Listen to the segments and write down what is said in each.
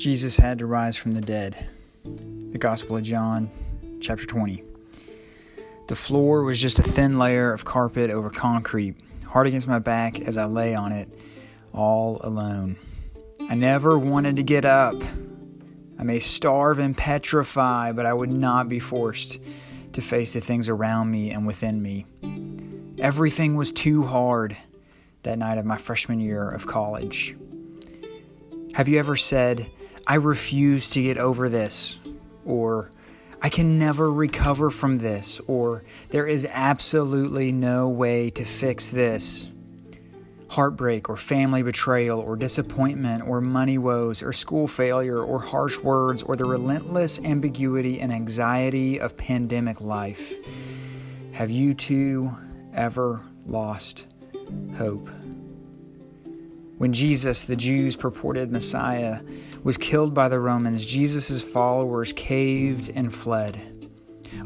Jesus had to rise from the dead. The Gospel of John, chapter 20. The floor was just a thin layer of carpet over concrete, hard against my back as I lay on it, all alone. I never wanted to get up. I may starve and petrify, but I would not be forced to face the things around me and within me. Everything was too hard that night of my freshman year of college. Have you ever said, I refuse to get over this? Or, I can never recover from this? Or, there is absolutely no way to fix this? Heartbreak, or family betrayal, or disappointment, or money woes, or school failure, or harsh words, or the relentless ambiguity and anxiety of pandemic life. Have you too ever lost hope? When Jesus, the Jews' purported Messiah, was killed by the Romans, Jesus' followers caved and fled.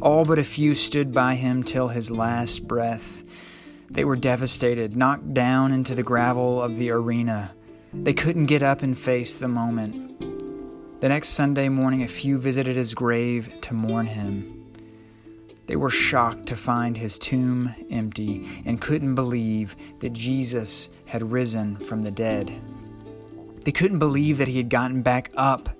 All but a few stood by him till his last breath. They were devastated, knocked down into the gravel of the arena. They couldn't get up and face the moment. The next Sunday morning, a few visited his grave to mourn him. They were shocked to find his tomb empty and couldn't believe that Jesus had risen from the dead. They couldn't believe that he had gotten back up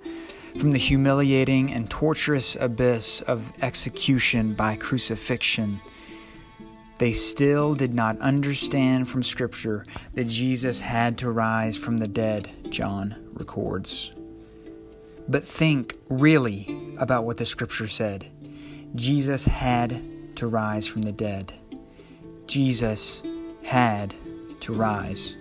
from the humiliating and torturous abyss of execution by crucifixion. They still did not understand from Scripture that Jesus had to rise from the dead, John records. But think really about what the Scripture said. Jesus had to rise from the dead. Jesus had to rise.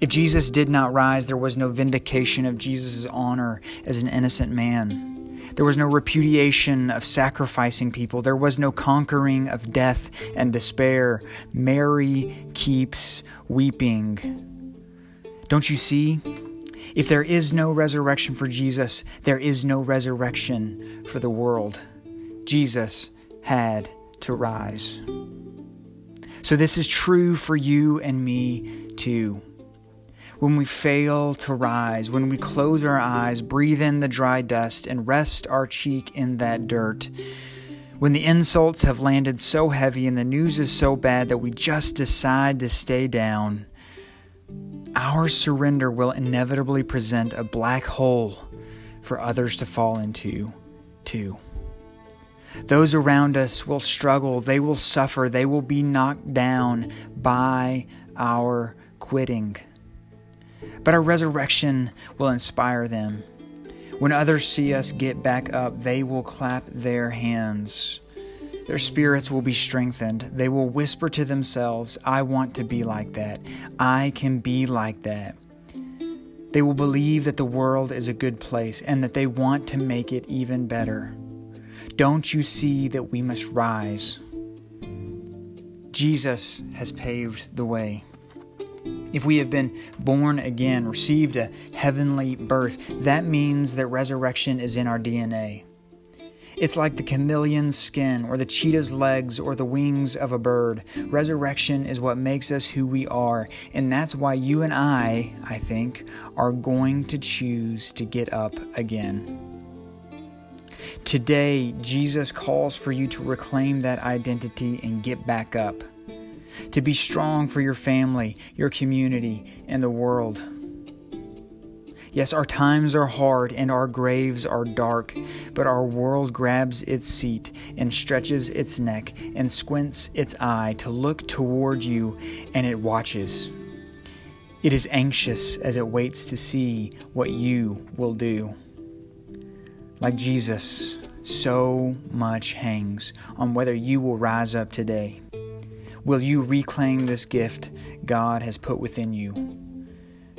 If Jesus did not rise, there was no vindication of Jesus' honor as an innocent man. There was no repudiation of sacrificing people. There was no conquering of death and despair. Mary keeps weeping. Don't you see? If there is no resurrection for Jesus, there is no resurrection for the world. Jesus had to rise. So, this is true for you and me too. When we fail to rise, when we close our eyes, breathe in the dry dust, and rest our cheek in that dirt, when the insults have landed so heavy and the news is so bad that we just decide to stay down, our surrender will inevitably present a black hole for others to fall into, too. Those around us will struggle, they will suffer, they will be knocked down by our quitting. But our resurrection will inspire them. When others see us get back up, they will clap their hands. Their spirits will be strengthened. They will whisper to themselves, I want to be like that. I can be like that. They will believe that the world is a good place and that they want to make it even better. Don't you see that we must rise? Jesus has paved the way. If we have been born again, received a heavenly birth, that means that resurrection is in our DNA. It's like the chameleon's skin, or the cheetah's legs, or the wings of a bird. Resurrection is what makes us who we are, and that's why you and I, I think, are going to choose to get up again. Today, Jesus calls for you to reclaim that identity and get back up, to be strong for your family, your community, and the world. Yes, our times are hard and our graves are dark, but our world grabs its seat and stretches its neck and squints its eye to look toward you, and it watches. It is anxious as it waits to see what you will do. Like Jesus, so much hangs on whether you will rise up today. Will you reclaim this gift God has put within you?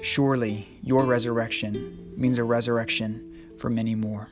Surely your resurrection means a resurrection for many more.